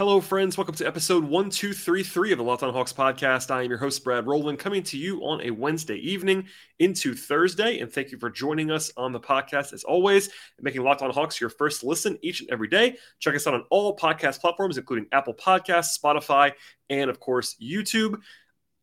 Hello, friends. Welcome to episode 1233 of the Locked On Hawks podcast. I am your host, Brad Rowland, coming to you on a Wednesday evening into Thursday. And thank you for joining us on the podcast as always, making Locked On Hawks your first listen each and every day. Check us out on all podcast platforms, including Apple Podcasts, Spotify, and of course, YouTube.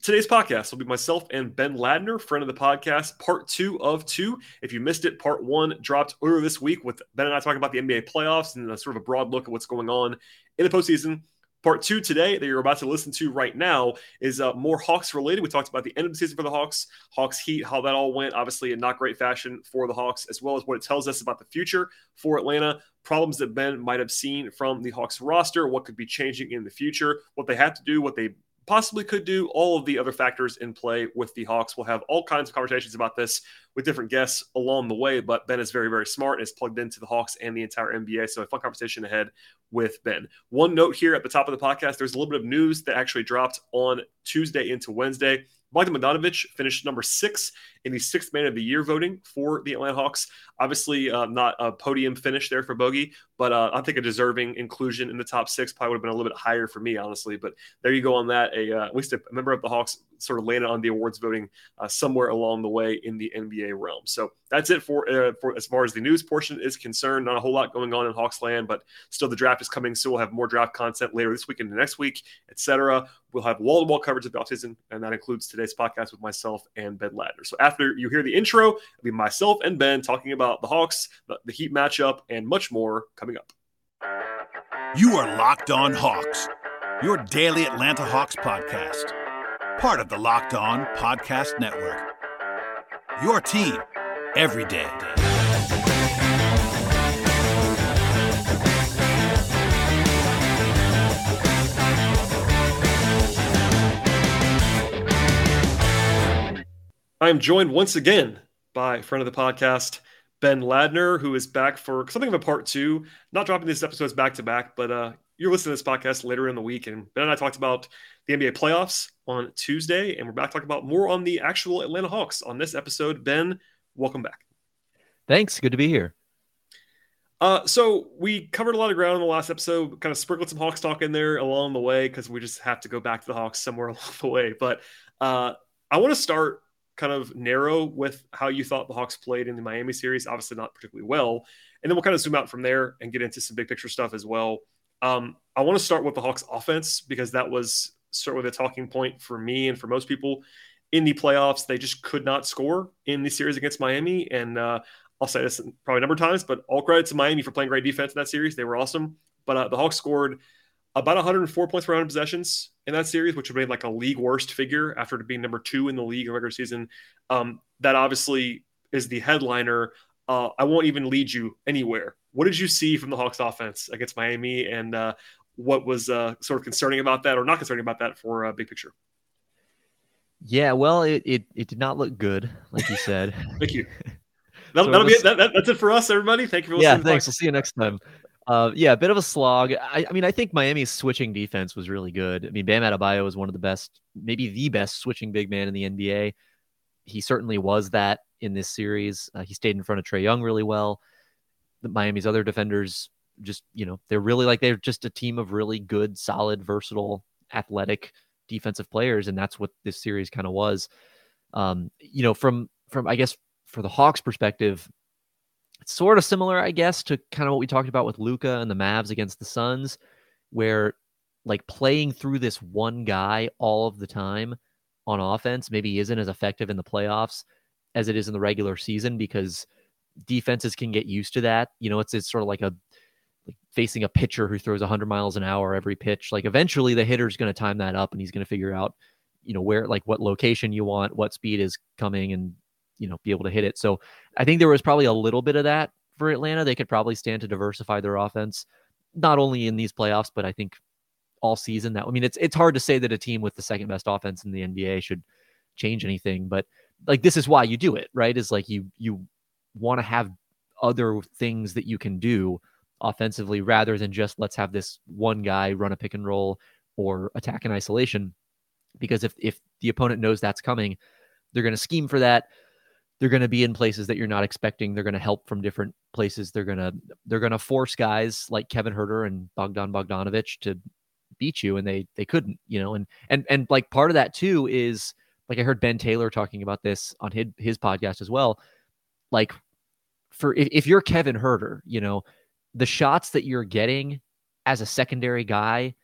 Today's podcast will be myself and Ben Ladner, friend of the podcast, part two of two. If you missed it, part one dropped earlier this week with Ben and I talking about the NBA playoffs and a sort of a broad look at what's going on in the postseason. Part two today that you're about to listen to right now is uh, more Hawks related. We talked about the end of the season for the Hawks, Hawks Heat, how that all went, obviously in not great fashion for the Hawks, as well as what it tells us about the future for Atlanta, problems that Ben might have seen from the Hawks roster, what could be changing in the future, what they have to do, what they possibly could do, all of the other factors in play with the Hawks. We'll have all kinds of conversations about this with different guests along the way, but Ben is very, very smart and is plugged into the Hawks and the entire NBA. So a fun conversation ahead with Ben. One note here at the top of the podcast, there's a little bit of news that actually dropped on Tuesday into Wednesday. Bogdan Bogdanovic finished number six in the sixth man of the year voting for the Atlanta Hawks. Obviously, uh, not a podium finish there for Bogey, but uh, I think a deserving inclusion in the top six probably would have been a little bit higher for me, honestly. But there you go on that. A uh, at least a member of the Hawks sort of landed on the awards voting uh, somewhere along the way in the NBA realm. So that's it for uh, for as far as the news portion is concerned. Not a whole lot going on in Hawks land, but still the draft is coming, so we'll have more draft content later this week and next week, etc. We'll have wall to wall coverage of the offseason, and that includes today's podcast with myself and Ben Ladner. So after you hear the intro, it'll be myself and Ben talking about the Hawks, the, the Heat matchup, and much more coming up. You are locked on Hawks, your daily Atlanta Hawks podcast part of the Locked On Podcast Network. Your team every day. I am joined once again by friend of the podcast, Ben Ladner, who is back for something of a part two. Not dropping these episodes back to back, but uh, you're listening to this podcast later in the week. And Ben and I talked about the NBA playoffs on Tuesday, and we're back talking about more on the actual Atlanta Hawks on this episode. Ben, welcome back. Thanks. Good to be here. Uh, so we covered a lot of ground in the last episode, kind of sprinkled some Hawks talk in there along the way because we just have to go back to the Hawks somewhere along the way. But uh, I want to start kind of narrow with how you thought the Hawks played in the Miami series. Obviously, not particularly well. And then we'll kind of zoom out from there and get into some big picture stuff as well. Um, I want to start with the Hawks offense because that was sort of a talking point for me and for most people in the playoffs. They just could not score in the series against Miami. And uh, I'll say this probably a number of times, but all credit to Miami for playing great defense in that series. They were awesome. But uh, the Hawks scored about 104 points per 100 possessions in that series, which would be like a league worst figure after being number two in the league in regular season. Um, that obviously is the headliner. Uh, I won't even lead you anywhere what did you see from the Hawks offense against Miami, and uh, what was uh, sort of concerning about that, or not concerning about that for uh, big picture? Yeah, well, it, it it did not look good, like you said. Thank you. That'll, so that'll was, be it. That, that, that's it for us, everybody. Thank you for listening. Yeah, thanks. We'll see you next time. Uh, yeah, a bit of a slog. I, I, mean, I think Miami's switching defense was really good. I mean, Bam Adebayo was one of the best, maybe the best switching big man in the NBA. He certainly was that in this series. Uh, he stayed in front of Trae Young really well the Miami's other defenders just, you know, they're really like they're just a team of really good, solid, versatile, athletic defensive players. And that's what this series kind of was. Um, you know, from from I guess for the Hawks perspective, it's sort of similar, I guess, to kind of what we talked about with Luka and the Mavs against the Suns, where like playing through this one guy all of the time on offense maybe isn't as effective in the playoffs as it is in the regular season because defenses can get used to that. You know, it's it's sort of like a like facing a pitcher who throws 100 miles an hour every pitch. Like eventually the hitter's going to time that up and he's going to figure out, you know, where like what location you want, what speed is coming and, you know, be able to hit it. So I think there was probably a little bit of that for Atlanta. They could probably stand to diversify their offense, not only in these playoffs, but I think all season that I mean it's it's hard to say that a team with the second best offense in the NBA should change anything, but like this is why you do it, right? Is like you you want to have other things that you can do offensively rather than just let's have this one guy run a pick and roll or attack in isolation. Because if if the opponent knows that's coming, they're going to scheme for that. They're going to be in places that you're not expecting. They're going to help from different places. They're going to they're going to force guys like Kevin Huerter and Bogdan Bogdanovic to beat you, and they they couldn't, you know, and and and like part of that too is like I heard Ben Taylor talking about this on his his podcast as well. Like for if, if you're Kevin Huerter, you know, the shots that you're getting as a secondary guy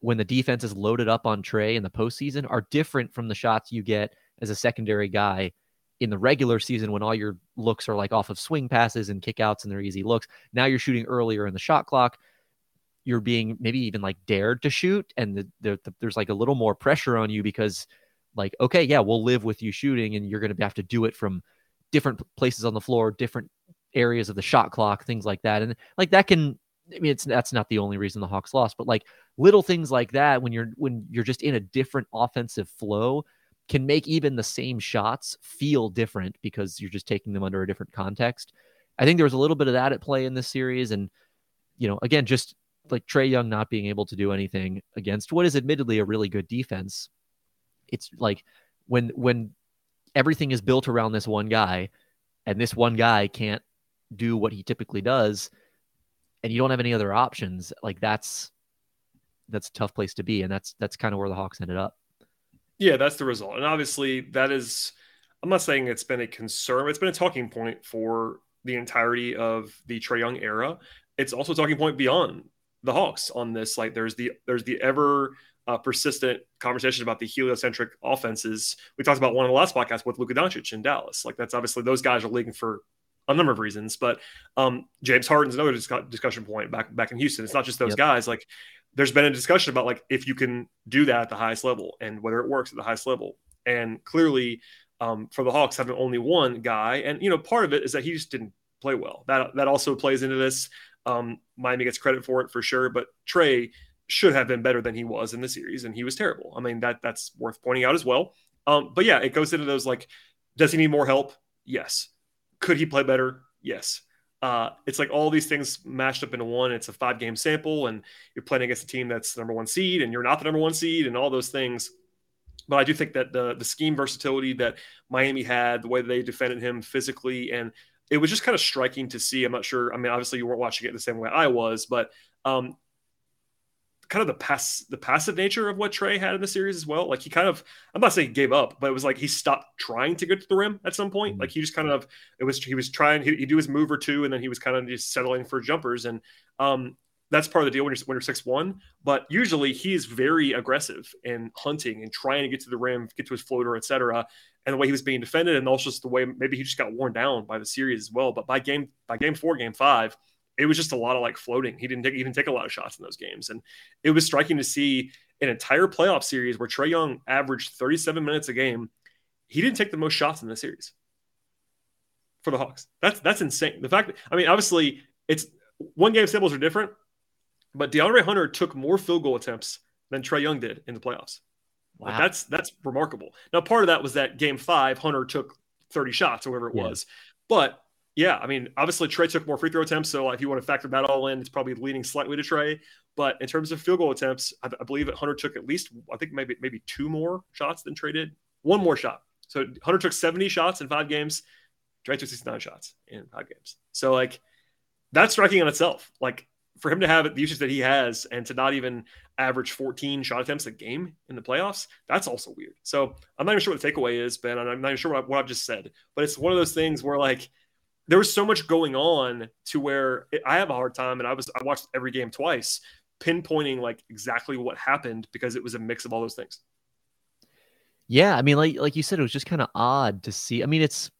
when the defense is loaded up on Trae in the postseason are different from the shots you get as a secondary guy in the regular season when all your looks are like off of swing passes and kickouts and they're easy looks. Now you're shooting earlier in the shot clock. You're being maybe even like dared to shoot, and the, the, the, there's like a little more pressure on you because, like, okay, yeah, we'll live with you shooting, and you're going to have to do it from different places on the floor, different areas of the shot clock, things like that. And like that can I mean it's that's not the only reason the Hawks lost, but like little things like that when you're when you're just in a different offensive flow can make even the same shots feel different because you're just taking them under a different context. I think there was a little bit of that at play in this series and you know, again, just like Trae Young not being able to do anything against what is admittedly a really good defense. It's like when when everything is built around this one guy and this one guy can't do what he typically does and you don't have any other options like that's that's a tough place to be and that's that's kind of where the hawks ended up yeah that's the result and obviously that is i'm not saying it's been a concern it's been a talking point for the entirety of the Trae Young era it's also a talking point beyond the hawks on this like there's the there's the ever uh, persistent conversation about the heliocentric offenses. We talked about one of the last podcasts with Luka Doncic in Dallas. Like that's obviously those guys are leaguing for a number of reasons. But um, James Harden's another discussion point back back in Houston. It's not just those yep. guys. Like there's been a discussion about like if you can do that at the highest level and whether it works at the highest level. And clearly, um, for the Hawks having only one guy, and you know part of it is that he just didn't play well. That that also plays into this. Um, Miami gets credit for it for sure, but Trae should have been better than he was in the series, and he was terrible. I mean that that's worth pointing out as well. Um, but yeah, it goes into those like, does he need more help? Yes. Could he play better? Yes. Uh, it's like all these things mashed up into one. It's a five game sample, and you're playing against a team that's the number one seed, and you're not the number one seed, and all those things. But I do think that the the scheme versatility that Miami had, the way they defended him physically, and it was just kind of striking to see. I'm not sure. I mean, obviously you weren't watching it the same way I was, but um, kind of the pass the passive nature of what Trae had in the series as well. Like he kind of I'm not saying he gave up, but it was like he stopped trying to get to the rim at some point. Mm-hmm. Like he just kind of it was he was trying he, he'd do his move or two and then he was kind of just settling for jumpers and um that's part of the deal when you're when you're six one. But usually he's very aggressive in hunting and trying to get to the rim, get to his floater, etc. And the way he was being defended, and also just the way maybe he just got worn down by the series as well. But by game by game four, game five, it was just a lot of like floating. He didn't take, even take a lot of shots in those games. And it was striking to see an entire playoff series where Trae Young averaged 37 minutes a game. He didn't take the most shots in the series for the Hawks. That's that's insane. The fact that, I mean, obviously it's one game samples are different, but DeAndre Hunter took more field goal attempts than Trae Young did in the playoffs. Wow. Like that's that's remarkable. Now, part of that was that game five, Hunter took 30 shots or whatever it yeah. was. But yeah, I mean, obviously Trae took more free throw attempts, so if you want to factor that all in, it's probably leaning slightly to Trae. But in terms of field goal attempts, I, I believe that Hunter took at least, I think maybe maybe two more shots than Trae did. One more shot. So Hunter took 70 shots in five games. Trae took 69 shots in five games. So like that's striking on itself. Like for him to have the usage that he has and to not even average 14 shot attempts a game in the playoffs, that's also weird. So I'm not even sure what the takeaway is, Ben. I'm not even sure what, I, what I've just said, but it's one of those things where like – there was so much going on to where I have a hard time, and I was I watched every game twice, pinpointing like exactly what happened because it was a mix of all those things. Yeah, I mean, like like you said, it was just kind of odd to see. I mean, it's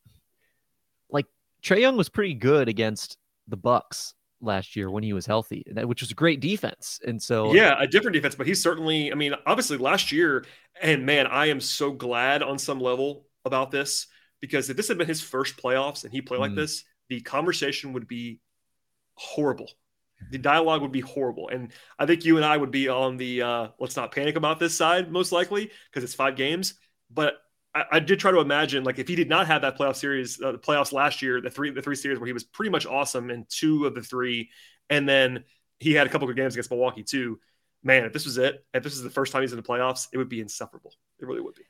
like Trae Young was pretty good against the Bucks last year when he was healthy, which was a great defense. And so, yeah, a different defense, but he's certainly, I mean, obviously last year, and man, I am so glad on some level about this because if this had been his first playoffs and he played mm. like this, the conversation would be horrible. The dialogue would be horrible. And I think you and I would be on the uh, let's not panic about this side, most likely, because it's five games. But I, I, did try to imagine, like, if he did not have that playoff series, uh, the playoffs last year, the three the three series where he was pretty much awesome in two of the three, and then he had a couple of games against Milwaukee too. Man, if this was it, if this is the first time he's in the playoffs, it would be insufferable. It really would be.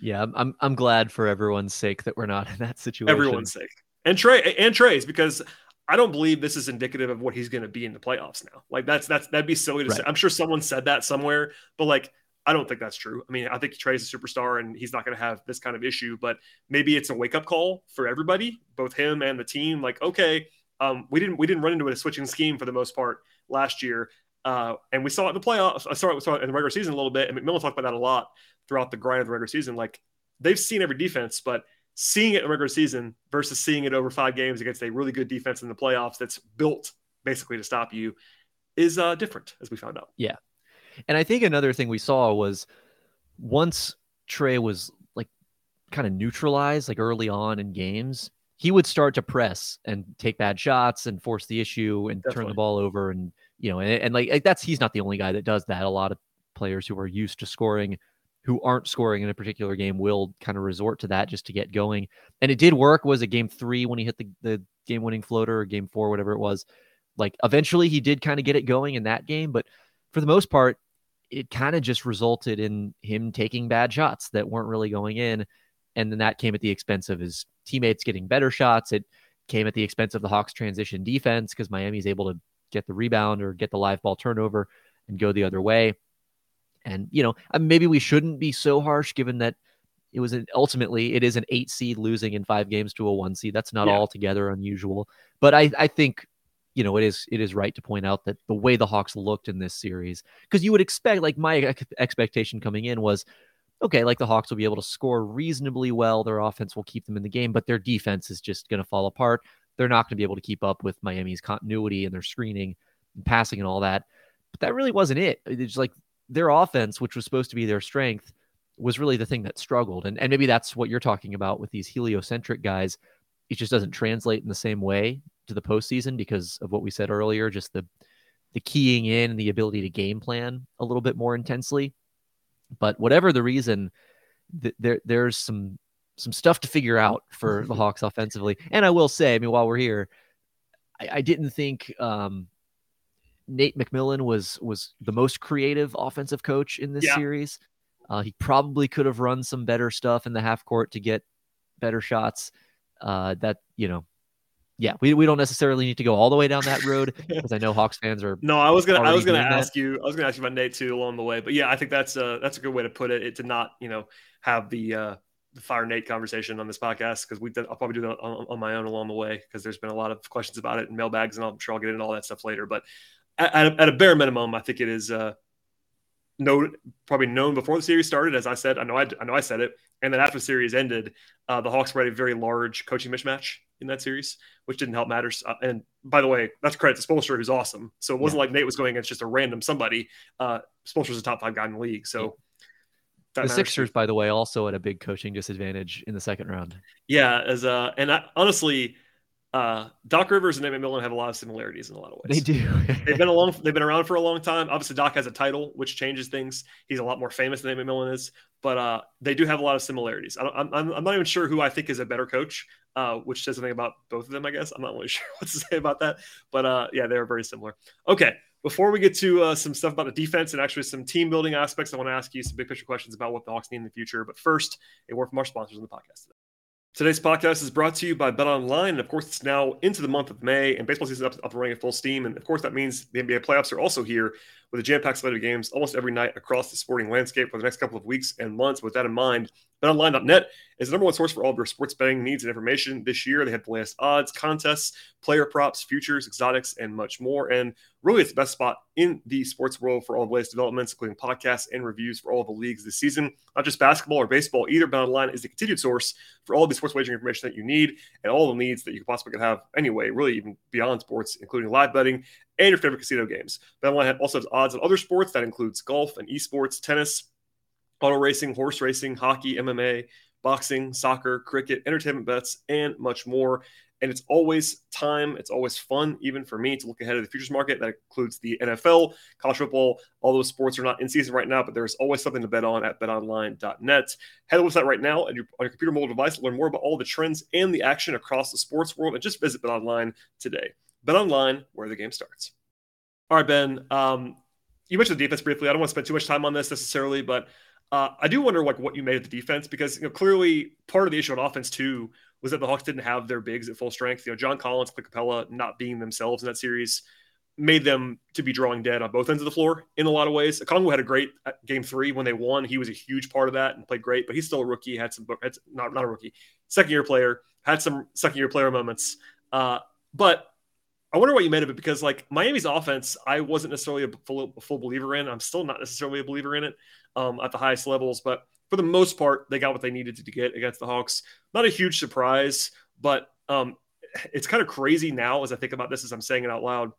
Yeah, I'm I'm glad for everyone's sake that we're not in that situation. Everyone's sake. And Trae and Trae's because I don't believe this is indicative of what he's going to be in the playoffs now. Like that's that's that'd be silly to right. say. I'm sure someone said that somewhere, but like I don't think that's true. I mean, I think Trae's a superstar and he's not going to have this kind of issue, but maybe it's a wake up call for everybody, both him and the team. Like, okay, um, we didn't we didn't run into a switching scheme for the most part last year, uh, and we saw it in the playoffs. I saw it, saw it in the regular season a little bit, and McMillan talked about that a lot throughout the grind of the regular season. Like they've seen every defense, but seeing it in the regular season versus seeing it over five games against a really good defense in the playoffs that's built basically to stop you is uh, different, as we found out. Yeah. And I think another thing we saw was once Trae was like kind of neutralized, like early on in games, he would start to press and take bad shots and force the issue and Definitely. turn the ball over. And, you know, and, and like that's, he's not the only guy that does that. A lot of players who are used to scoring who aren't scoring in a particular game will kind of resort to that just to get going. And it did work. Was it game three when he hit the, the game winning floater or game four, whatever it was? Like eventually he did kind of get it going in that game. But for the most part, it kind of just resulted in him taking bad shots that weren't really going in. And then that came at the expense of his teammates getting better shots. It came at the expense of the Hawks transition defense because Miami's able to get the rebound or get the live ball turnover and go the other way. And, you know, maybe we shouldn't be so harsh given that it was an, ultimately it is an eight seed losing in five games to a one seed. That's not yeah. altogether unusual. But I, I think, you know, it is it is right to point out that the way the Hawks looked in this series, because you would expect, like my expectation coming in was, okay, like the Hawks will be able to score reasonably well. Their offense will keep them in the game, but their defense is just going to fall apart. They're not going to be able to keep up with Miami's continuity and their screening and passing and all that. But that really wasn't it. It's like their offense, which was supposed to be their strength, was really the thing that struggled. And, and maybe that's what you're talking about with these heliocentric guys. It just doesn't translate in the same way to the postseason because of what we said earlier, just the the keying in and the ability to game plan a little bit more intensely. But whatever the reason, th- there there's some some stuff to figure out for the Hawks offensively. And I will say, I mean, while we're here, I, I didn't think um, Nate McMillan was was the most creative offensive coach in this yeah. series. Uh, he probably could have run some better stuff in the half court to get better shots. Uh, that you know, yeah, we, we don't necessarily need to go all the way down that road because I know Hawks fans are. No, I was gonna I was gonna ask that. you I was gonna ask you about Nate too along the way, but yeah, I think that's a that's a good way to put it. It to not you know have the uh, the fire Nate conversation on this podcast because we I'll probably do that on, on my own along the way because there's been a lot of questions about it and mailbags and I'm sure I'll get into all that stuff later. But at, a, at a bare minimum, I think it is uh, known, probably known before the series started. As I said, I know I, I know I said it, and then after the series ended, uh, the Hawks were at a very large coaching mismatch in that series, which didn't help matters. Uh, and by the way, that's credit to Spoelstra, who's awesome. So it wasn't yeah. like Nate was going against just a random somebody. Uh, Spoelstra's a top five guy in the league, so. The Sixers, by the way, also at a big coaching disadvantage in the second round. Yeah, as uh, and I, honestly, uh, Doc Rivers and Nate McMillan have a lot of similarities in a lot of ways. They do. they've been along. They've been around for a long time. Obviously, Doc has a title, which changes things. He's a lot more famous than Nate McMillan is, but uh, they do have a lot of similarities. I am I'm, I'm not even sure who I think is a better coach, uh, which says something about both of them. I guess I'm not really sure what to say about that, but uh, yeah, they're very similar. Okay, before we get to uh, some stuff about the defense and actually some team building aspects, I want to ask you some big picture questions about what the Hawks need in the future. But first, a word from our sponsors on the podcast today. Today's podcast is brought to you by Bet Online, and of course, it's now into the month of May, and baseball season is up, up and running at full steam. And of course, that means the NBA playoffs are also here with a jam-packed slate of games almost every night across the sporting landscape for the next couple of weeks and months. With that in mind, BetOnline.net is the number one source for all of your sports betting needs and information. This year, they have the latest odds, contests, player props, futures, exotics, and much more. And really, it's the best spot in the sports world for all the latest developments, including podcasts and reviews for all the leagues this season. Not just basketball or baseball either. BetOnline is the continued source for all the sports wagering information that you need and all the needs that you possibly could have anyway, really even beyond sports, including live betting and your favorite casino games. BetOnline also has odds on other sports that includes golf and esports, tennis, auto racing, horse racing, hockey, MMA, boxing, soccer, cricket, entertainment bets, and much more. And it's always time. It's always fun, even for me, to look ahead of the futures market. That includes the NFL, college football. All those sports are not in season right now, but there's always something to bet on at betonline.net. Head to the website right now on your, on your computer mobile device to learn more about all the trends and the action across the sports world. And just visit betonline today. Bet online, where the game starts. All right, Ben. Um, you mentioned the defense briefly. I don't want to spend too much time on this necessarily, but uh, I do wonder like what you made of the defense because you know clearly part of the issue on offense too was that the Hawks didn't have their bigs at full strength. You know, John Collins, Clint Capela not being themselves in that series made them to be drawing dead on both ends of the floor in a lot of ways. Okongwu had a great uh, game three when they won. He was a huge part of that and played great, but he's still a rookie. Had some, had, not not a rookie, second year player. Had some second year player moments. Uh, but I wonder what you made of it because like Miami's offense, I wasn't necessarily a full, a full believer in. I'm still not necessarily a believer in it um, at the highest levels, but for the most part, they got what they needed to get against the Hawks. Not a huge surprise, but um, it's kind of crazy now as I think about this as I'm saying it out loud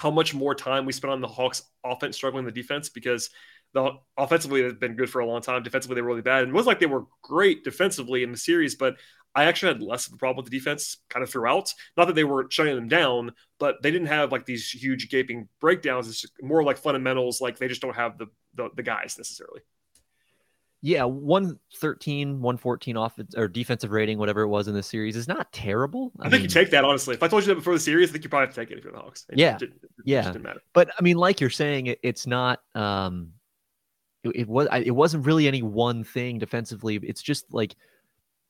how much more time we spent on the Hawks offense struggling the defense because the offensively they've been good for a long time. Defensively, they were really bad. And it was like they were great defensively in the series, but I actually had less of a problem with the defense kind of throughout. Not that they were shutting them down, but they didn't have like these huge gaping breakdowns. It's more like fundamentals, like they just don't have the, the, the guys necessarily. Yeah, 113, 114 offense or defensive rating, whatever it was in the series, is not terrible. I, I think mean, you take that honestly. If I told you that before the series, I think you probably have to take it if you're the Hawks. It, yeah, it, it, yeah. But I mean, like you're saying, it, it's not. um it, was. It wasn't really any one thing defensively. It's just like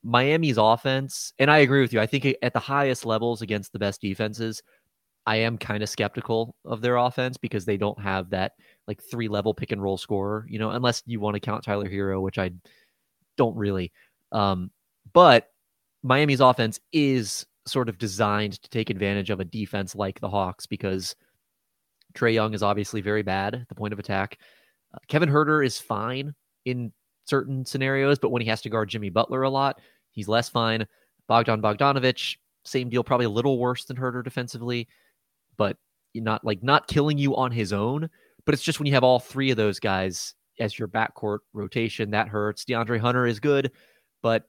Miami's offense, and I agree with you. I think at the highest levels against the best defenses, I am kind of skeptical of their offense because they don't have that like three level pick and roll scorer, you know, unless you want to count Tyler Herro, which I don't really. Um, but Miami's offense is sort of designed to take advantage of a defense like the Hawks because Trae Young is obviously very bad at the point of attack. Uh, Kevin Huerter is fine in certain scenarios, but when he has to guard Jimmy Butler a lot, he's less fine. Bogdan Bogdanovic, same deal, probably a little worse than Huerter defensively, but not like not killing you on his own, but it's just when you have all three of those guys as your backcourt rotation, that hurts. DeAndre Hunter is good, but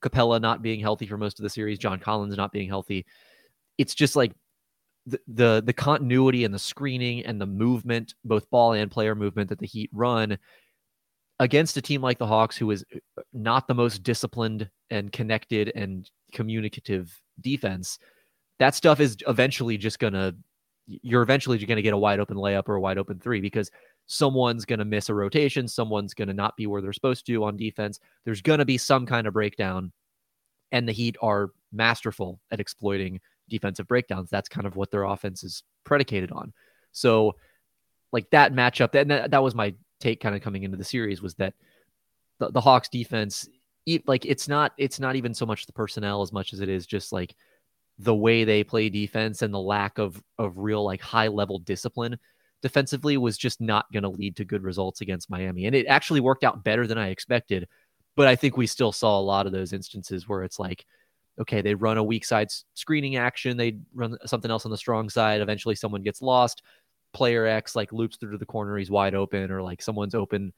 Capela not being healthy for most of the series, John Collins not being healthy. It's just like the, the the continuity and the screening and the movement, both ball and player movement that the Heat run against a team like the Hawks, who is uh, not the most disciplined and connected and communicative defense. That stuff is eventually just gonna you're eventually going to get a wide open layup or a wide open three because someone's going to miss a rotation, someone's going to not be where they're supposed to on defense. There's going to be some kind of breakdown, and the Heat are masterful at exploiting defensive breakdowns. That's kind of what their offense is predicated on. So, like that matchup, that, that was my take kind of coming into the series was that the, the Hawks defense, like it's not it's not even so much the personnel as much as it is just like the way they play defense and the lack of of real like high level discipline defensively was just not going to lead to good results against Miami. And it actually worked out better than I expected. But I think we still saw a lot of those instances where it's like, okay, they run a weak side screening action, they run something else on the strong side. Eventually, someone gets lost. Player X like loops through to the corner, he's wide open, or like someone's open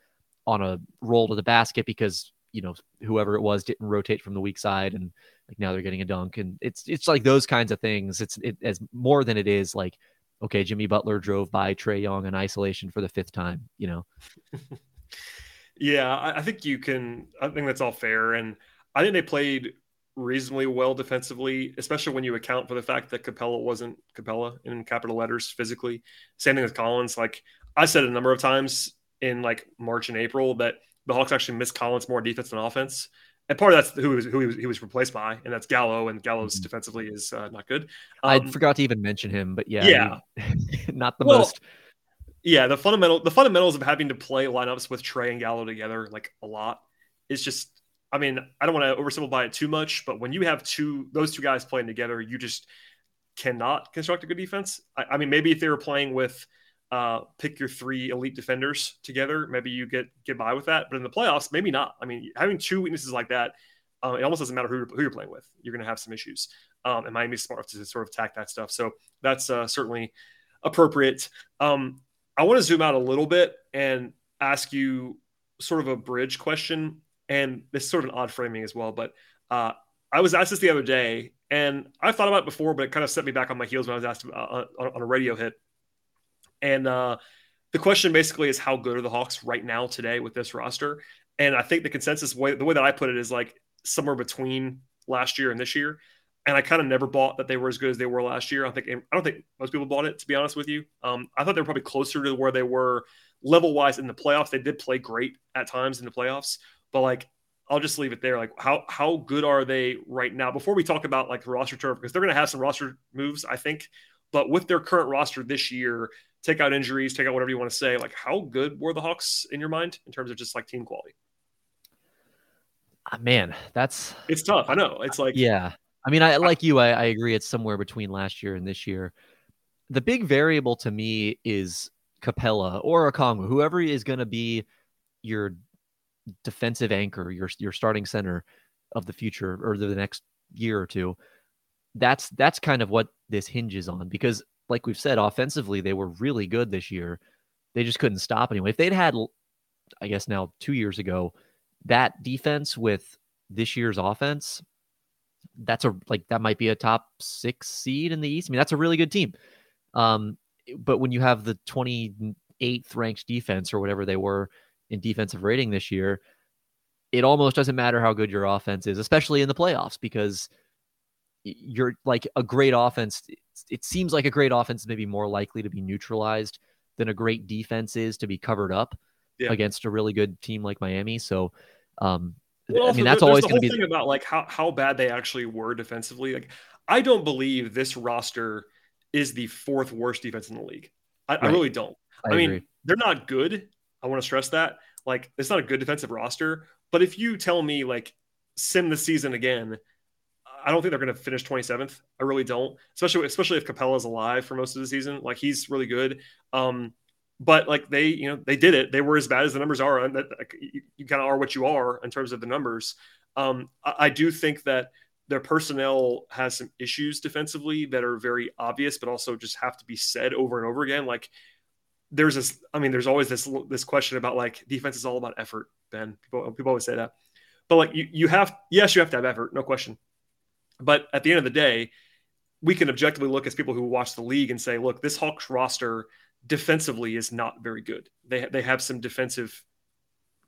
on a roll to the basket because you know whoever it was didn't rotate from the weak side and like now they're getting a dunk. And it's it's like those kinds of things. It's it as more than it is like okay jimmy butler drove by Trae young in isolation for the fifth time you know? Yeah I, I think you can i think that's all fair. And i think they played reasonably well defensively, especially when you account for the fact that Capela wasn't Capela in capital letters physically. Same thing with Collins. Like I said a number of times in like March and April that the Hawks actually missed Collins more defense than offense. And part of that's who he was, who he was, he was replaced by, and that's Gallo. And Gallo's mm-hmm. defensively is uh, not good. Um, I forgot to even mention him, but yeah, yeah, not the well, most. Yeah, the fundamental the fundamentals of having to play lineups with Trae and Gallo together like a lot is just. I mean, I don't want to oversimplify it too much, but when you have two those two guys playing together, you just cannot construct a good defense. I, I mean, maybe if they were playing with uh, pick your three elite defenders together. Maybe you get get by with that, but in the playoffs, maybe not. I mean, having two weaknesses like that, uh, it almost doesn't matter who you're, who you're playing with. You're going to have some issues, um, and Miami's smart enough to sort of attack that stuff. So that's uh, certainly appropriate. Um, I want to zoom out a little bit and ask you sort of a bridge question, and this is sort of an odd framing as well. But uh, I was asked this the other day, and I thought about it before, but it kind of set me back on my heels when I was asked uh, on, on a radio hit and uh, the question basically is how good are the Hawks right now today with this roster? And I think the consensus way, the way that I put it is like somewhere between last year and this year. and I kind of never bought that they were as good as they were last year. I think I don't think most people bought it to be honest with you. Um, I thought they were probably closer to where they were level wise in the playoffs. They did play great at times in the playoffs, but like I'll just leave it there. Like how how good are they right now? Before we talk about like roster turf, because they're going to have some roster moves, I think. But with their current roster this year, take out injuries, take out whatever you want to say. Like how good were the Hawks in your mind in terms of just like team quality? Uh, man, that's it's tough. I know. It's like yeah. I mean, I like you. I, I agree. It's somewhere between last year and this year. The big variable to me is Capela or Okongwu, whoever is going to be your defensive anchor, your your starting center of the future or the next year or two. That's that's kind of what this hinges on because, like we've said, offensively they were really good this year. They just couldn't stop anyone. If they'd had, I guess now two years ago, that defense with this year's offense, that's a like that might be a top six seed in the East. I mean, that's a really good team. Um, but when you have the 28th ranked defense or whatever they were in defensive rating this year, it almost doesn't matter how good your offense is, especially in the playoffs, because you're like a great offense. It seems like a great offense is maybe more likely to be neutralized than a great defense is to be covered up yeah. against a really good team like Miami. So, um, well, I mean, that's always going to be thing about like how, how bad they actually were defensively. Like, I don't believe this roster is the fourth worst defense in the league. I, right. I really don't. I, I mean, they're not good. I want to stress that. Like, it's not a good defensive roster. But if you tell me like sim the season again, I don't think they're going to finish 27th. I really don't. Especially especially if Capela's alive for most of the season. Like he's really good. Um, but like they, you know, they did it. They were as bad as the numbers are. And that you, you kind of are what you are in terms of the numbers. Um, I, I do think that their personnel has some issues defensively that are very obvious, but also just have to be said over and over again. Like there's this, I mean, there's always this this question about like defense is all about effort. Ben, people people always say that, but like you you have yes, you have to have effort, no question. But at the end of the day, we can objectively look as people who watch the league and say, look, this Hawks roster defensively is not very good. They they have some defensive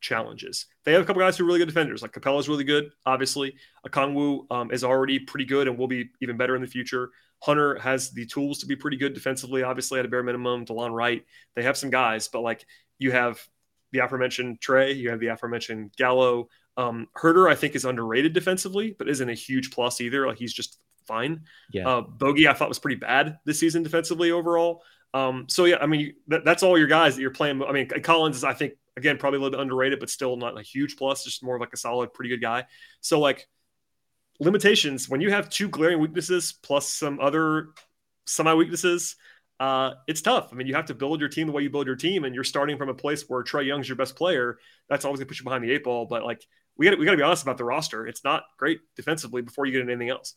challenges. They have a couple guys who are really good defenders. Like capela is really good, obviously. Okongwu um, is already pretty good and will be even better in the future. Hunter has the tools to be pretty good defensively, obviously at a bare minimum. Delon Wright, they have some guys, but like you have the aforementioned Trae, you have the aforementioned Gallo. Um, Huerter, I think, is underrated defensively, but isn't a huge plus either. Like he's just fine. Yeah. Uh, Bogey, I thought was pretty bad this season defensively overall. Um, so yeah, I mean that, that's all your guys that you're playing. I mean Collins is, I think, again probably a little bit underrated, but still not a huge plus. Just more of like a solid, pretty good guy. So like limitations when you have two glaring weaknesses plus some other semi weaknesses. Uh, it's tough. I mean, you have to build your team the way you build your team, and you're starting from a place where Trae Young's your best player. That's always gonna put you behind the eight ball. But like, we got we got to be honest about the roster. It's not great defensively before you get into anything else.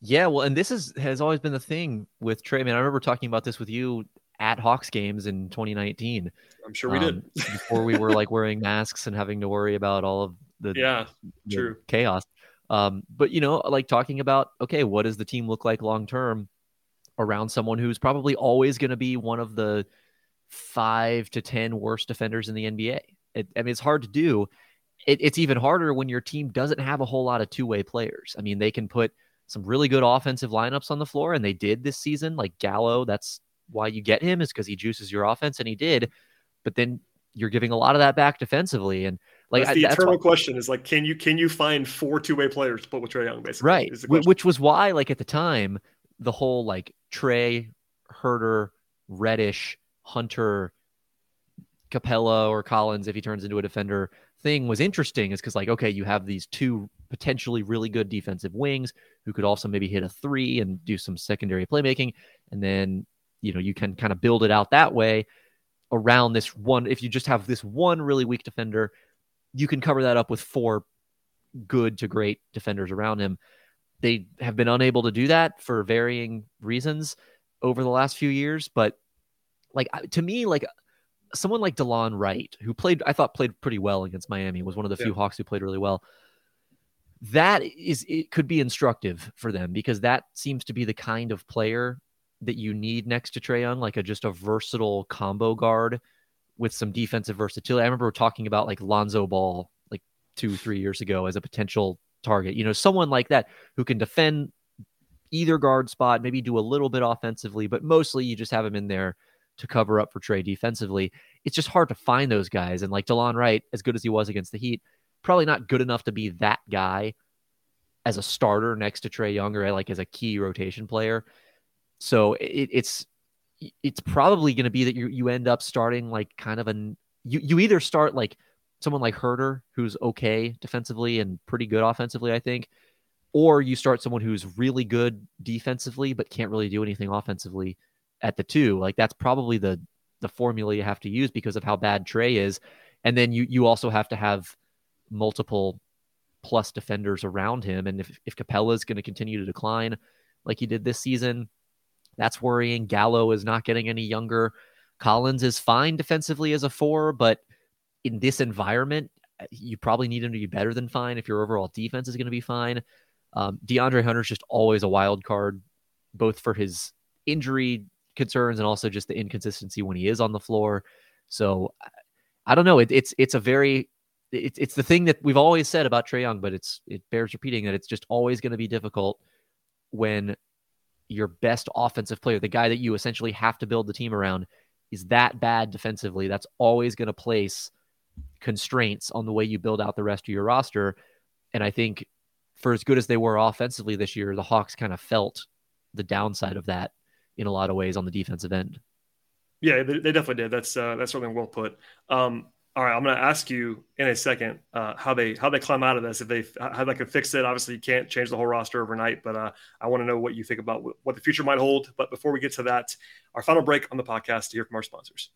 Yeah, well, and this is has always been the thing with Trae. I mean, I remember talking about this with you at Hawks games in 2019. I'm sure we um, did before we were like wearing masks and having to worry about all of the yeah the true chaos. Um, but you know, like talking about okay, what does the team look like long term around someone who's probably always going to be one of the five to ten worst defenders in the NBA. It, I mean, it's hard to do. It, it's even harder when your team doesn't have a whole lot of two way players. I mean, they can put some really good offensive lineups on the floor, and they did this season. Like Gallo, that's why you get him is because he juices your offense, and he did. But then you're giving a lot of that back defensively, and like that's the I, eternal that's question is like, can you can you find four two way players to put with Trae Young, basically? Right, which was why like at the time the whole like Trae, Huerter, Reddish, Hunter, Capella or Collins if he turns into a defender thing was interesting is because like okay you have these two potentially really good defensive wings who could also maybe hit a three and do some secondary playmaking. And then, you know, you can kind of build it out that way around this one. If you just have this one really weak defender, you can cover that up with four good to great defenders around him. They have been unable to do that for varying reasons over the last few years. But like to me, like someone like Delon Wright, who played, I thought played pretty well against Miami, was one of the yeah. few Hawks who played really well that is it could be instructive for them because that seems to be the kind of player that you need next to Trae Young, like a just a versatile combo guard with some defensive versatility. I remember talking about like Lonzo Ball like two, three years ago as a potential target. You know, someone like that who can defend either guard spot, maybe do a little bit offensively, but mostly you just have him in there to cover up for Trae defensively. It's just hard to find those guys. And like Delon Wright, as good as he was against the Heat, probably not good enough to be that guy as a starter next to Trae Young or like as a key rotation player. So it, it's it's probably going to be that you you end up starting like kind of an you you either start like someone like Huerter who's okay defensively and pretty good offensively, I think, or you start someone who's really good defensively but can't really do anything offensively at the two. Like that's probably the the formula you have to use because of how bad Trae is. And then you you also have to have multiple plus defenders around him. And if, if Capela is going to continue to decline like he did this season, that's worrying. Gallo is not getting any younger. Collins is fine defensively as a four, but in this environment, you probably need him to be better than fine if your overall defense is going to be fine. Um, DeAndre Hunter's just always a wild card, both for his injury concerns and also just the inconsistency when he is on the floor. So I don't know. It, it's it's a very it's it's the thing that we've always said about Trae Young, but it's it bears repeating that it's just always going to be difficult when your best offensive player, the guy that you essentially have to build the team around, is that bad defensively. That's always going to place constraints on the way you build out the rest of your roster. And I think for as good as they were offensively this year, the Hawks kind of felt the downside of that in a lot of ways on the defensive end. Yeah, they, definitely did. That's uh, that's certainly well put. Um, all right, I'm going to ask you in a second uh, how they how they climb out of this. If they how they can fix it. Obviously, you can't change the whole roster overnight, but uh, I want to know what you think about what the future might hold. But before we get to that, our final break on the podcast to hear from our sponsors.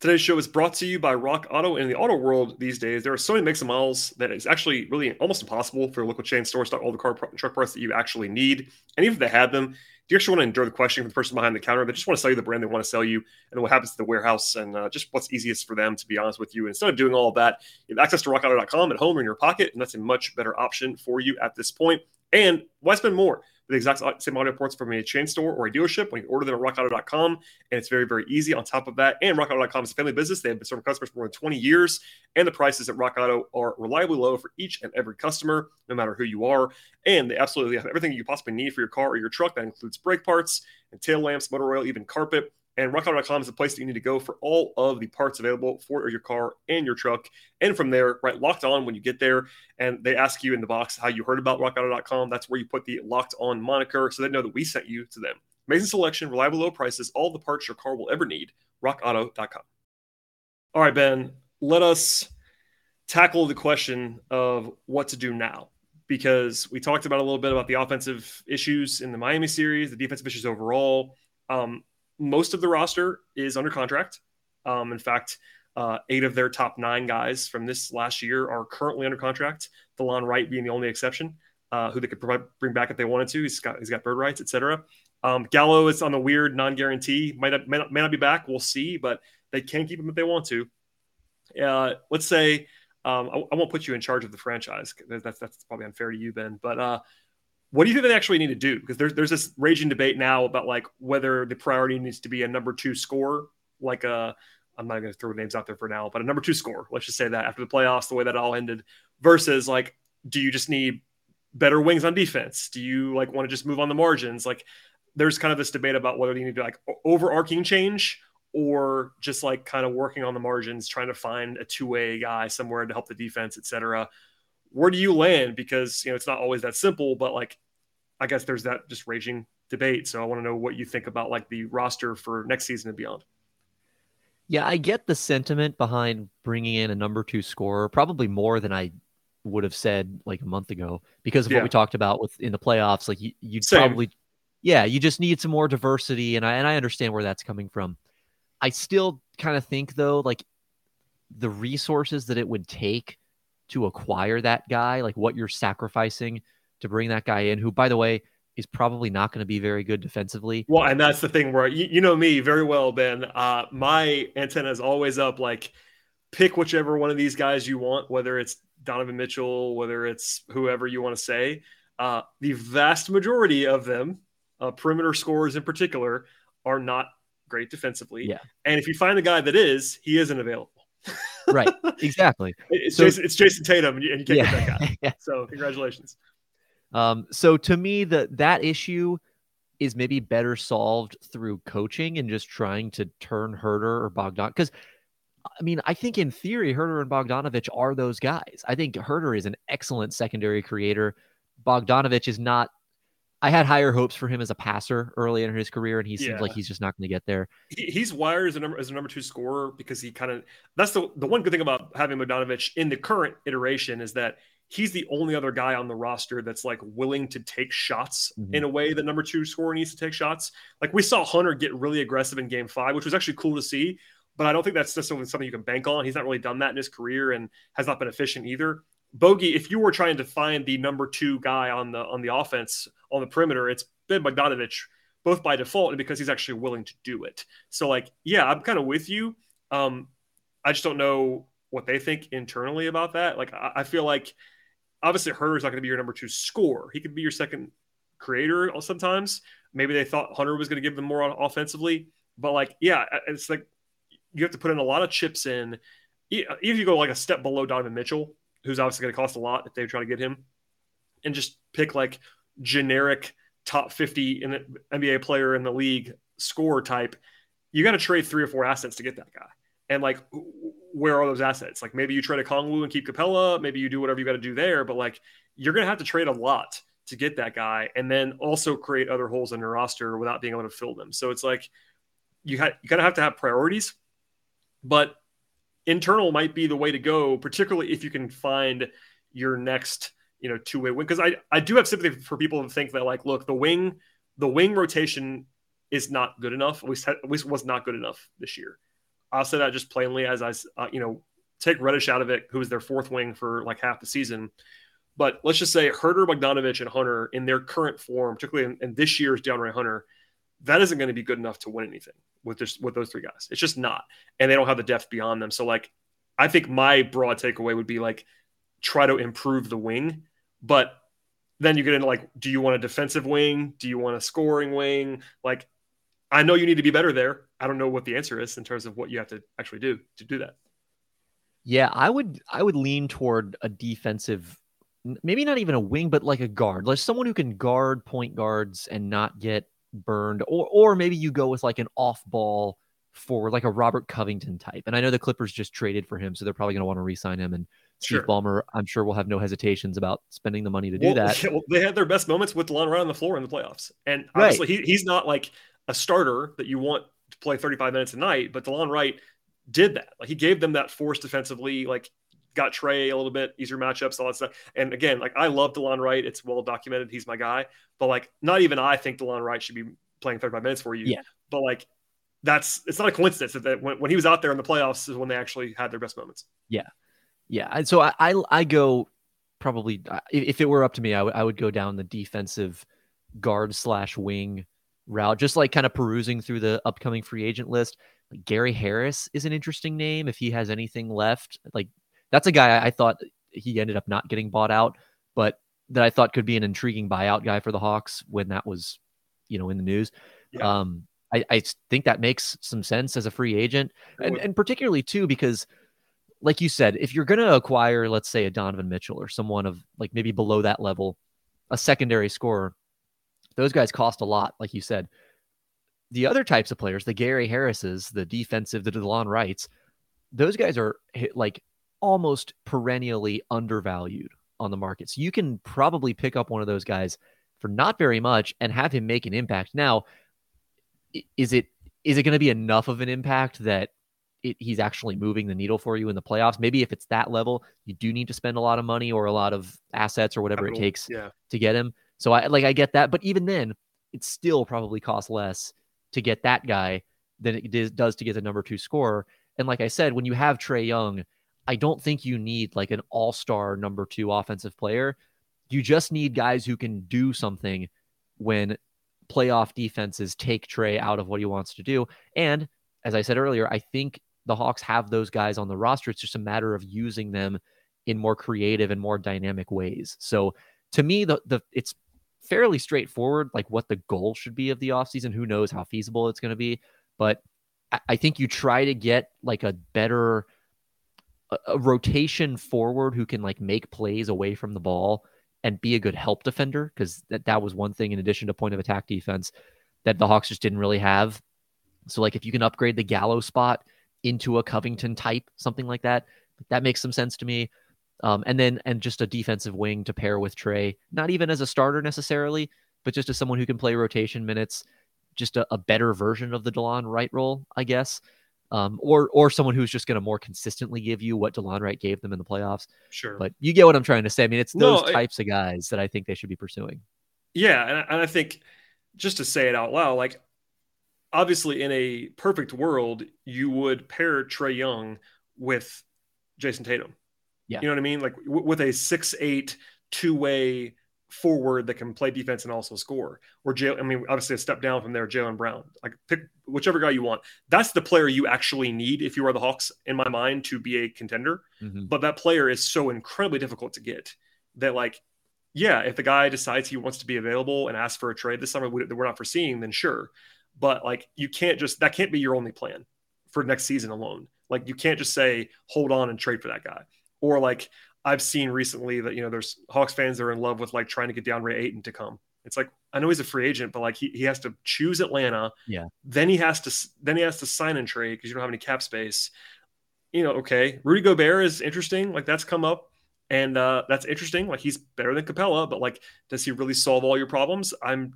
Today's show is brought to you by Rock Auto. In the auto world these days, there are so many makes and models that it's actually really almost impossible for local chain store to stock all the car truck parts that you actually need. And even if they have them, do you actually want to endure the questioning from the person behind the counter? They just want to sell you the brand they want to sell you, and what happens to the warehouse, and uh, just what's easiest for them, to be honest with you. Instead of doing all of that, you have access to rockauto.com at home or in your pocket, and that's a much better option for you at this point. And why spend more? The exact same audio ports from a chain store or a dealership when you order them at rockauto.com. And it's very, very easy on top of that. And rockauto.com is a family business. They have been serving customers for more than 20 years. And the prices at Rock Auto are reliably low for each and every customer, no matter who you are. And they absolutely have everything you possibly need for your car or your truck. That includes brake parts and tail lamps, motor oil, even carpet. And rockauto.com is the place that you need to go for all of the parts available for your car and your truck. And from there, right, locked on when you get there, and they ask you in the box how you heard about rockauto.com. That's where you put the locked on moniker so they know that we sent you to them. Amazing selection, reliable low prices, all the parts your car will ever need. RockAuto.com. All right, Ben, let us tackle the question of what to do now because we talked about a little bit about the offensive issues in the Miami series, the defensive issues overall. Um, most of the roster is under contract. Um, in fact, uh, eight of their top nine guys from this last year are currently under contract. Delon Wright being the only exception, uh, who they could provide, bring back if they wanted to. He's got he's got bird rights, etc. Um, Gallo is on the weird non-guarantee. Might not, may not, may not be back. We'll see, but they can keep him if they want to. Uh, let's say um, I, I, won't put you in charge of the franchise. That's that's probably unfair to you, Ben. But uh, what do you think they actually need to do? Because there's there's this raging debate now about like whether the priority needs to be a number two score, like a I'm not going to throw names out there for now, but a number two score. Let's just say that after the playoffs, the way that all ended, versus like, do you just need better wings on defense? Do you like want to just move on the margins? Like, there's kind of this debate about whether you need to like overarching change or just like kind of working on the margins, trying to find a two way guy somewhere to help the defense, etc. Where do you land? Because you know it's not always that simple, but like I guess there's that just raging debate. So I want to know what you think about like the roster for next season and beyond. Yeah, I get the sentiment behind bringing in a number two scorer, probably more than I would have said like a month ago because of yeah. what we talked about with in the playoffs. Like you, would probably, yeah, you just need some more diversity, and I and I understand where that's coming from. I still kind of think though, like the resources that it would take to acquire that guy, like what you're sacrificing to bring that guy in, who, by the way, is probably not going to be very good defensively. Well, and that's the thing where you, you know me very well, Ben. Uh, my antenna is always up. Like, pick whichever one of these guys you want, whether it's Donovan Mitchell, whether it's whoever you want to say. Uh, the vast majority of them, uh, perimeter scorers in particular, are not great defensively. Yeah. And if you find the guy that is, he isn't available. right. Exactly. It's, so, Jayson, it's Jayson Tatum, and you, can't yeah. get that guy. yeah. So congratulations. Um, so to me, the that issue is maybe better solved through coaching and just trying to turn Huerter or Bogdan. Because I mean, I think in theory, Huerter and Bogdanovic are those guys. I think Huerter is an excellent secondary creator. Bogdanovic is not I had higher hopes for him as a passer early in his career, and he seems yeah. like he's just not going to get there. He, he's wired as a number as a number two scorer because he kind of that's the the one good thing about having Bogdanovic in the current iteration is that he's the only other guy on the roster that's like willing to take shots mm-hmm. in a way that number two scorer needs to take shots. Like we saw Hunter get really aggressive in game five, which was actually cool to see. But I don't think that's just something you can bank on. He's not really done that in his career and has not been efficient either. Bogey, if you were trying to find the number two guy on the on the offense on the perimeter, it's Ben Bogdanovic, both by default and because he's actually willing to do it. So, like, yeah, I'm kind of with you. Um, I just don't know what they think internally about that. Like, I, I feel like obviously Huerter's not going to be your number two scorer. He could be your second creator sometimes. Maybe they thought Hunter was going to give them more on offensively, but like, yeah, it's like you have to put in a lot of chips in. If you go like a step below Donovan Mitchell, who's obviously going to cost a lot if they try to get him, and just pick like generic top 50 in the NBA player in the league score type, you got to trade three or four assets to get that guy. And like, where are those assets? Like maybe you trade Okongwu and keep Capela, Maybe you do whatever you got to do there. But like, you're to have to trade a lot to get that guy, and then also create other holes in your roster without being able to fill them. So it's like you got you kind of have to have priorities, but internal might be the way to go, particularly if you can find your next, you know, two way wing. Because I, I do have sympathy for people who think that like, look, the wing, the wing rotation is not good enough. At least, at least was not good enough this year. I'll say that just plainly as I, uh, you know, take Reddish out of it, who was their fourth wing for like half the season. But let's just say Huerter, Bogdanovic, and Hunter in their current form, particularly in, in this year's DeAndre Hunter, that isn't going to be good enough to win anything with just with those three guys. It's just not, and they don't have the depth beyond them. So like, I think my broad takeaway would be like, try to improve the wing, but then you get into like, do you want a defensive wing? Do you want a scoring wing? Like, I know you need to be better there. I don't know what the answer is in terms of what you have to actually do to do that. Yeah, I would I would lean toward a defensive maybe not even a wing, but like a guard, like someone who can guard point guards and not get burned, or or maybe you go with like an off ball for like a Robert Covington type. And I know the Clippers just traded for him, so they're probably going to want to re-sign him. And Steve sure. Ballmer, I'm sure, will have no hesitations about spending the money to do well, that. Well, they had their best moments with DeLon Wright on the floor in the playoffs, and obviously right. he, he's not like a starter that you want to play 35 minutes a night, but DeLon Wright did that. Like he gave them that force defensively. Like got Trae a little bit easier matchups, all that stuff. And again, like I love DeLon Wright. It's well documented. He's my guy. But like, not even I think DeLon Wright should be playing 35 minutes for you. Yeah. But like, that's it's not a coincidence that when, when he was out there in the playoffs is when they actually had their best moments. Yeah. Yeah. And so I, I, I go probably, if it were up to me, I, w- I would go down the defensive guard slash wing route, just like kind of perusing through the upcoming free agent list. Like Gary Harris is an interesting name if he has anything left. Like that's a guy I thought he ended up not getting bought out, but that I thought could be an intriguing buyout guy for the Hawks when that was, you know, in the news. Yeah. Um, I, I think that makes some sense as a free agent, and, and particularly too because, like you said, if you're going to acquire, let's say, a Donovan Mitchell or someone of like maybe below that level, a secondary scorer, those guys cost a lot, like you said. The other types of players, the Gary Harrises, the defensive, the DeLon Wrights, those guys are like almost perennially undervalued on the market. So you can probably pick up one of those guys for not very much and have him make an impact. Now, is it is it going to be enough of an impact that it, he's actually moving the needle for you in the playoffs? Maybe if it's that level, you do need to spend a lot of money or a lot of assets or whatever it takes yeah. to get him. So I like I get that, but even then, it still probably costs less to get that guy than it does to get the number two scorer. And like I said, when you have Trae Young I don't think you need like an all star number two offensive player. You just need guys who can do something when playoff defenses take Trae out of what he wants to do. And as I said earlier, I think the Hawks have those guys on the roster. It's just a matter of using them in more creative and more dynamic ways. So to me, the the it's fairly straightforward, like what the goal should be of the offseason. Who knows how feasible it's going to be, but I, I think you try to get like a better a, a rotation forward who can like make plays away from the ball and be a good help defender because that, that was one thing in addition to point of attack defense that the Hawks just didn't really have. So like if you can upgrade the Gallo spot into a Covington type, something like that, that makes some sense to me. Um, and then and just a defensive wing to pair with Trae, not even as a starter necessarily, but just as someone who can play rotation minutes, just a, a better version of the Delon Wright role, I guess um, or or someone who's just going to more consistently give you what Delon Wright gave them in the playoffs. Sure, but you get what I'm trying to say. I mean, it's those No, I- types of guys that I think they should be pursuing. Yeah, and I, and I think just to say it out loud, like obviously in a perfect world, you would pair Trae Young with Jayson Tatum. Yeah. you know what I mean, like w- with a six eight two way forward that can play defense and also score. Or Jay, I mean, obviously a step down from there, Jaylen Brown. Like pick whichever guy you want. That's the player you actually need if you are the Hawks, in my mind, to be a contender. Mhm. But that player is so incredibly difficult to get that, like, yeah, if the guy decides he wants to be available and ask for a trade this summer that we're not foreseeing, then sure. But like, you can't just that can't be your only plan for next season alone. Like, you can't just say hold on and trade for that guy. Or like, I've seen recently that you know there's Hawks fans that are in love with like trying to get DeAndre Ayton to come. It's like I know he's a free agent, but like he, he has to choose Atlanta. Yeah. Then he has to then he has to sign and trade because you don't have any cap space. You know, okay. Rudy Gobert is interesting. Like that's come up. And uh, that's interesting. Like he's better than Capela, but like, does he really solve all your problems? I'm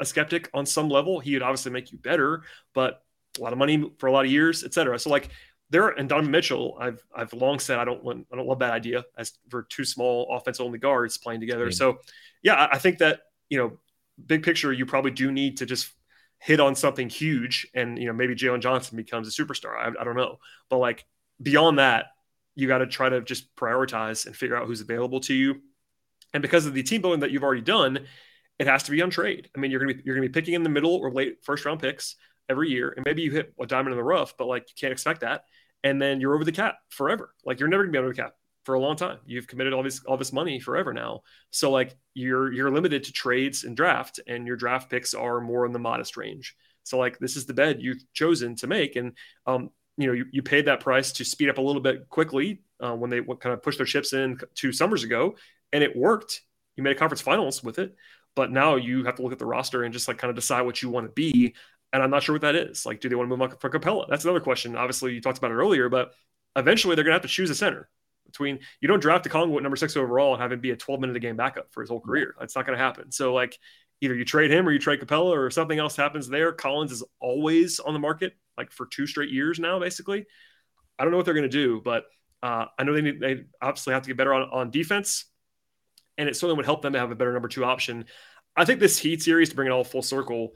a skeptic on some level. He would obviously make you better, but a lot of money for a lot of years, et cetera. So like there and Donovan Mitchell, I've I've long said I don't want I don't love that idea as for two small offense only guards playing together. Same. So yeah, I, I think that you know, big picture, you probably do need to just hit on something huge, and you know maybe Jalen Johnson becomes a superstar. I, I don't know, but like beyond that, you got to try to just prioritize and figure out who's available to you. And because of the team building that you've already done, it has to be on trade. I mean, you're gonna be you're gonna be picking in the middle or late first round picks every year, and maybe you hit a diamond in the rough, but like you can't expect that. And then you're over the cap forever. Like you're never gonna be over the cap for a long time. You've committed all this all this money forever now. So like you're you're limited to trades and draft, and your draft picks are more in the modest range. So like this is the bed you've chosen to make, and um, you know you, you paid that price to speed up a little bit quickly uh, when they kind of pushed their chips in two summers ago, and it worked. You made a conference finals with it, but now you have to look at the roster and just like kind of decide what you want to be. And I'm not sure what that is. Like, do they want to move on for Capela? That's another question. Obviously, you talked about it earlier, but eventually they're going to have to choose a center between you don't draft Okongwu at number six overall and have him be a 12 minute a game backup for his whole career. That's not going to happen. So like either you trade him or you trade Capela or something else happens there. Collins is always on the market like for two straight years now, basically. I don't know what they're going to do, but uh, I know they need, they obviously have to get better on, on defense and it certainly would help them to have a better number two option. I think this Heat series to bring it all full circle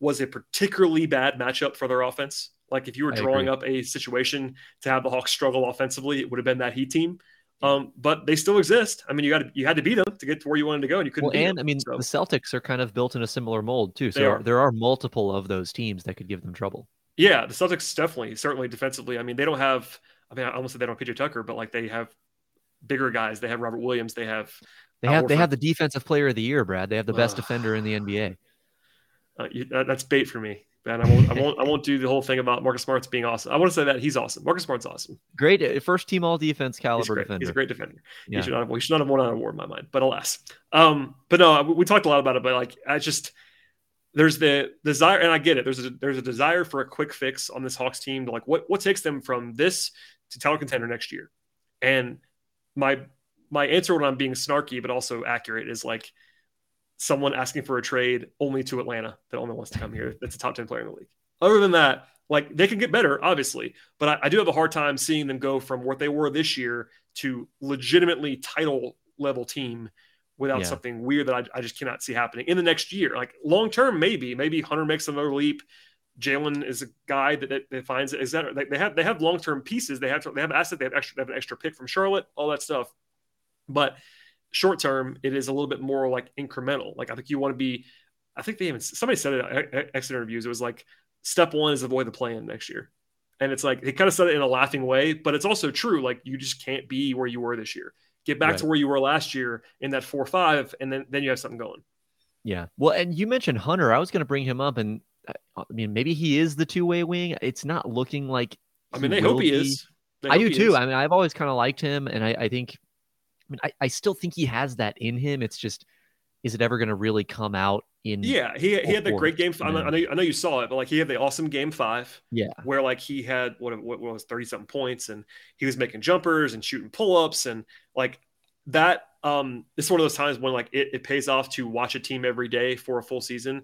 was a particularly bad matchup for their offense. Like if you were drawing up a situation to have the Hawks struggle offensively, it would have been that Heat team. Um, but they still exist. I mean, you got to you had to beat them to get to where you wanted to go, and you couldn't. Well, and them. I mean, So, the Celtics are kind of built in a similar mold too. So there are. there are multiple of those teams that could give them trouble. yeah, the Celtics definitely, certainly defensively. I mean, they don't have. I mean, I almost said they don't have PJ Tucker, but like they have bigger guys. They have Robert Williams. They have. They have they have the defensive player of the year, Brad. They have the best defender in the NBA. Uh, you, that, that's bait for me, man. I won't, I won't. I won't do the whole thing about Marcus Smart's being awesome. I want to say that he's awesome. Marcus Smart's awesome. Great uh, first team all defense He's caliber great. defender. He's a great defender. Yeah. He should not have, we should not have won an award in my mind, but alas. Um, but no, we, we talked a lot about it, but like I just there's the desire, and I get it. There's a there's a desire for a quick fix on this Hawks team to like what what takes them from this to title contender next year. And my my answer when I'm being snarky but also accurate is like someone asking for a trade only to Atlanta that only wants to come here. That's a top 10 player in the league. Other than that, like they can get better, obviously, but I, I do have a hard time seeing them go from what they were this year to legitimately title level team without Yeah. something weird that I, I just cannot see happening in the next year. Like long term, maybe, maybe Hunter makes another leap. Jalen is a guy that, that, that finds it. Is that like they have they have long term pieces. They have they have asset. They have extra. They have an extra pick from Charlotte. All that stuff. But short term, it is a little bit more like incremental. Like I think you want to be. I think they even somebody said it at exit interviews. It was like step one is avoid the play-in next year, and it's like they kind of said it in a laughing way, but it's also true. Like you just can't be where you were this year. Get back to where you were last year in that four five, and then then you have something going. Yeah. Well, and you mentioned Hunter. I was going to bring him up, and uh, I mean, maybe he is the two way wing. It's not looking like. I mean, he they hope will he be. is. They I do too. is. I mean, I've always kind of liked him, and I, I think, I mean, I, I still think he has that in him. It's just, is it ever going to really come out in? Yeah, he, he had the great game. I know. I know you, I know you saw it, but like he had the awesome game five. Yeah. where like he had what what was thirty something points, and he was making jumpers and shooting pull ups, and like that. Um, it's one of those times when like it, it pays off to watch a team every day for a full season.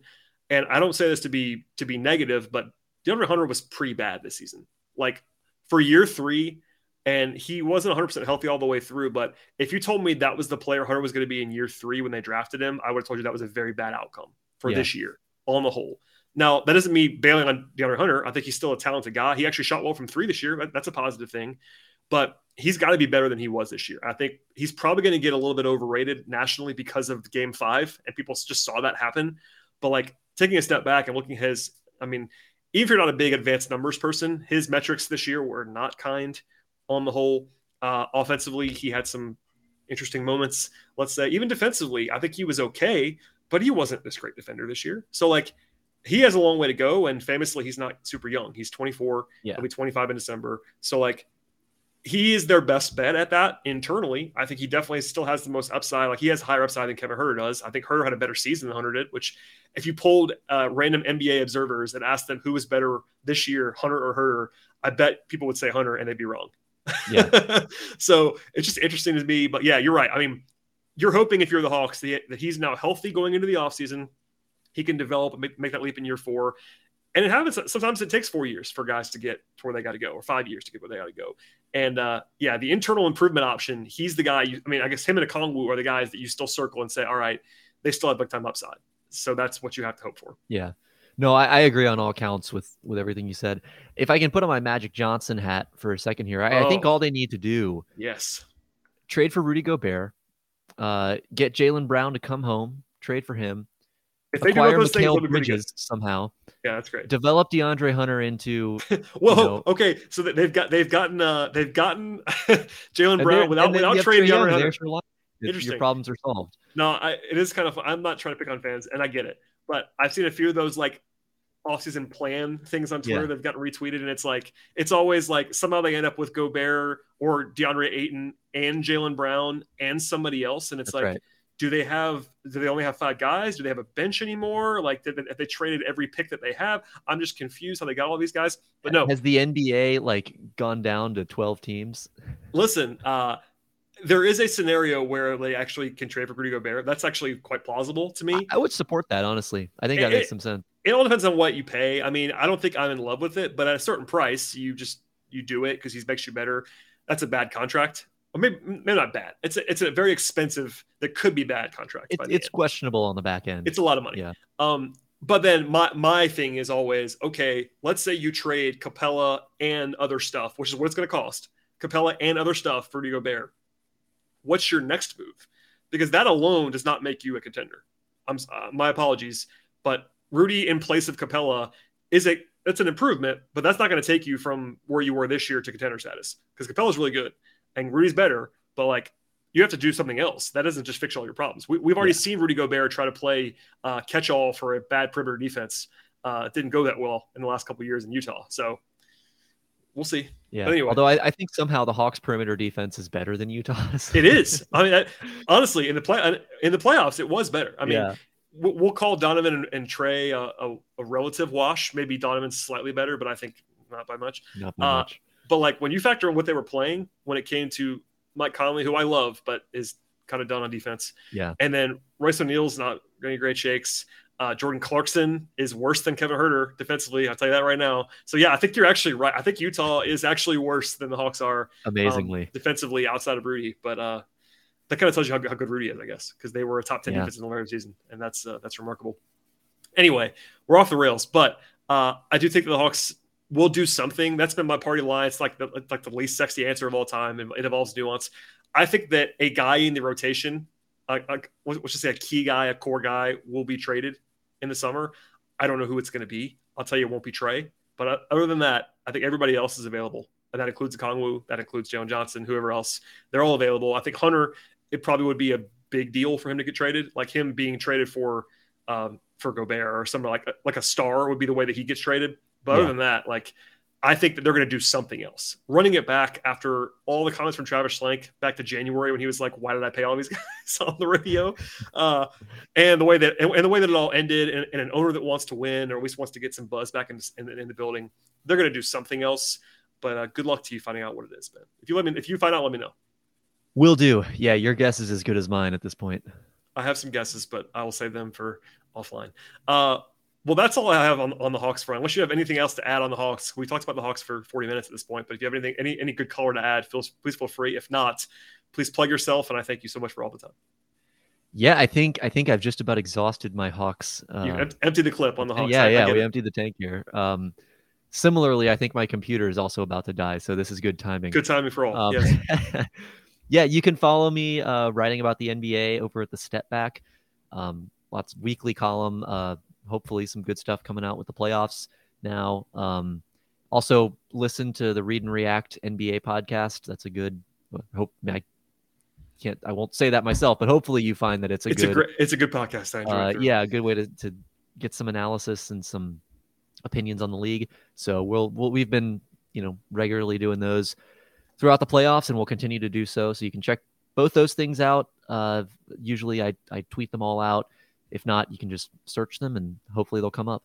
And I don't say this to be to be negative, but DeAndre Hunter was pretty bad this season. Like for year three, and he wasn't 100% healthy all the way through. But if you told me that was the player Hunter was going to be in year three when they drafted him, I would have told you that was a very bad outcome for Yeah. this year on the whole. Now, that doesn't mean bailing on DeAndre Hunter. I think he's still a talented guy. He actually shot well from three this year. That- That's a positive thing. But he's got to be better than he was this year. I think he's probably going to get a little bit overrated nationally because of game five, and people just saw that happen. But like taking a step back and looking at his, I mean, even if you're not a big advanced numbers person, his metrics this year were not kind on the whole. Uh, offensively, he had some interesting moments. Let's say even defensively, I think he was okay, but he wasn't this great defender this year. So like he has a long way to go, and famously, he's not super young. He's 24. Yeah. He'll be 25 in December. So like he is their best bet at that internally. I think he definitely still has the most upside. Like he has higher upside than Kevin Huerter does. I think Huerter had a better season than Hunter did. Which, if you polled uh, random NBA observers and asked them who was better this year, Hunter or Huerter, I bet people would say Hunter, and they'd be wrong. Yeah. so it's just interesting to me. But yeah, you're right. I mean, you're hoping if you're the Hawks that that he's now healthy going into the offseason. He can develop and make, make that leap in year four. And it happens. Sometimes it takes four years for guys to get to where they got to go, or five years to get where they got to go. And uh, yeah, the internal improvement option. He's the guy. You, I mean, I guess him and Okongwu are the guys that you still circle and say, all right, they still have big time upside. So that's what you have to hope for. Yeah. No, I, I agree on all counts with with everything you said. If I can put on my Magic Johnson hat for a second here, I, I think Oh. all they need to do Yes. trade for Rudy Gobert, uh, get Jaylen Brown to come home, trade for him, If they do acquire both those things, Mikal they'll be pretty good. Bridges somehow, Yeah, that's great. develop DeAndre Hunter into Well, you know- okay, so that they've got they've gotten uh they've gotten Jaylen Brown without without trading DeAndre Hunter. your line. Your- Interesting. Your problems are solved. No, I, it is kind of. I'm not trying to pick on fans, and I get it, but I've seen a few of those like off-season plan things on Twitter Yeah. that've gotten retweeted, and it's like it's always like somehow they end up with Gobert or DeAndre Ayton and Jaylen Brown and somebody else, and it's That's like, right. do they have? Do they only have five guys? Do they have a bench anymore? Like, did they, if they traded every pick that they have? I'm just confused how they got all these guys. But no, Has the NBA like gone down to 12 teams? listen, uh, there is a scenario where they actually can trade for Rudy Gobert. That's actually quite plausible to me. I would support that honestly. I think It- that makes some sense. it all depends on what you pay. I mean, I don't think I'm in love with it, but at a certain price, you just you do it because he makes you better. That's a bad contract, or maybe, maybe not bad. It's a, it's a very expensive. That could be bad contract. It's, it's end. questionable on the back end. it's a lot of money. Yeah. Um, but then my my thing is always okay. Let's say you trade Capela and other stuff, which is what it's going to cost. Capela and other stuff for Rudy Gobert. What's your next move? Because that alone does not make you a contender. I'm uh, my apologies, but Rudy in place of Capela is a that's an improvement, but that's not going to take you from where you were this year to contender status because Capela's really good and Rudy's better, but like you have to do something else. That doesn't just fix all your problems. We, we've already Yeah. seen Rudy Gobert try to play uh, catch all for a bad perimeter defense. Uh, it didn't go that well in the last couple of years in Utah. So we'll see. yeah. but anyway. Although I, I think somehow the Hawks perimeter defense is better than Utah's. It is. I mean, that, honestly, in the play in the playoffs, it was better. I mean, yeah. we'll we'll call Donovan and, and Trae a, a, a relative wash. Maybe Donovan's slightly better, but I think not by much. Not by uh, much. But like when you factor in what they were playing when it came to Mike Conley, who I love, but is kind of done on defense, Yeah. and then Royce O'Neale's not getting great shakes. Uh, Jordan Clarkson is worse than Kevin Huerter defensively. I'll tell you that right now. So yeah, I think you're actually right. I think Utah is actually worse than the Hawks are um, Amazingly. defensively outside of Rudy. But uh, that kind of tells you how, how good Rudy is, I guess, because they were a top ten Yeah. defense in the regular season, and that's uh, that's remarkable. Anyway, we're off the rails, but uh, I do think that the Hawks will do something. That's been my party line. It's like the it's like the least sexy answer of all time, and it involves nuance. I think that a guy in the rotation, uh, let's just say a key guy, a core guy, will be traded in the summer. I don't know who it's going to be. I'll tell you, it won't be Trae. But uh, other than that, I think everybody else is available, and that includes Okongwu, that includes Jalen Johnson, whoever else. They're all available. I think Hunter, it probably would be a big deal for him to get traded, like him being traded for um, for Gobert or something like like a star would be the way that he gets traded. But other than that, like I think that they're going to do something else. Running it back after all the comments from Travis Schlenk back to January when he was like, "Why did I pay all these guys on the radio?" Uh, and the way that and, and, the way that it all ended, and, and, an owner that wants to win or at least wants to get some buzz back in, in, in the building, they're going to do something else. But uh, good luck to you finding out what it is, man. If you let me, if you find out, let me know. Will do. Yeah, your guess is as good as mine at this point. I have some guesses, but I will save them for offline. Uh, well, that's all I have on, on the Hawks front. Unless you have anything else to add on the Hawks, we talked about the Hawks for 40 minutes at this point. But if you have anything, any any good color to add, feel, please feel free. If not, please plug yourself. And I thank you so much for all the time. Yeah, I think I think I've just about exhausted my Hawks. Uh, you empty the clip on the Hawks. Yeah, yeah, we it. emptied the tank here. Um, similarly, I think my computer is also about to die, so this is good timing. Good timing for all. Um, yes. yeah, you can follow me uh, writing about the NBA over at the Step Back. Um, lots weekly column. Uh, hopefully some good stuff coming out with the playoffs now. Um, also, listen to the Read and React NBA podcast. That's a good. Hope I can't. I won't say that myself, but hopefully you find that it's a it's good. A great, it's a good podcast. Uh, yeah, a good way to, to get some analysis and some opinions on the league. So we'll, we'll we've been you know regularly doing those throughout the playoffs, and we'll continue to do so. So you can check both those things out. Uh, usually I I tweet them all out. If not, you can just search them and hopefully they'll come up.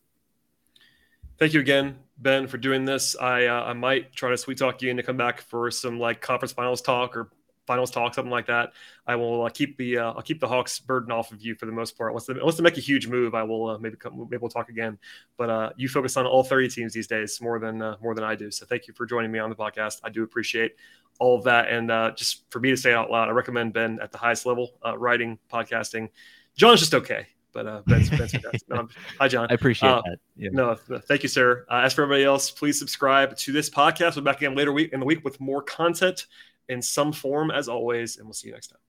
Thank you again, Ben, for doing this. I uh, I might try to sweet talk you in to come back for some like conference finals talk or finals talk, something like that. I will uh, keep the uh, I'll keep the Hawks burden off of you for the most part. Once they, unless they make a huge move, I will uh, maybe come, maybe we'll talk again. But uh, you focus on all 30 teams these days more than uh, more than I do. So thank you for joining me on the podcast. I do appreciate all of that, and uh, just for me to say out loud, I recommend Ben at the highest level, writing, podcasting. John's just okay but uh, Ben's, Ben's no, hi, John. I appreciate uh, that. Yeah. No, thank you, sir. Uh, as for everybody else, please subscribe to this podcast. We'll be back again later week in the week with more content in some form, as always, and we'll see you next time.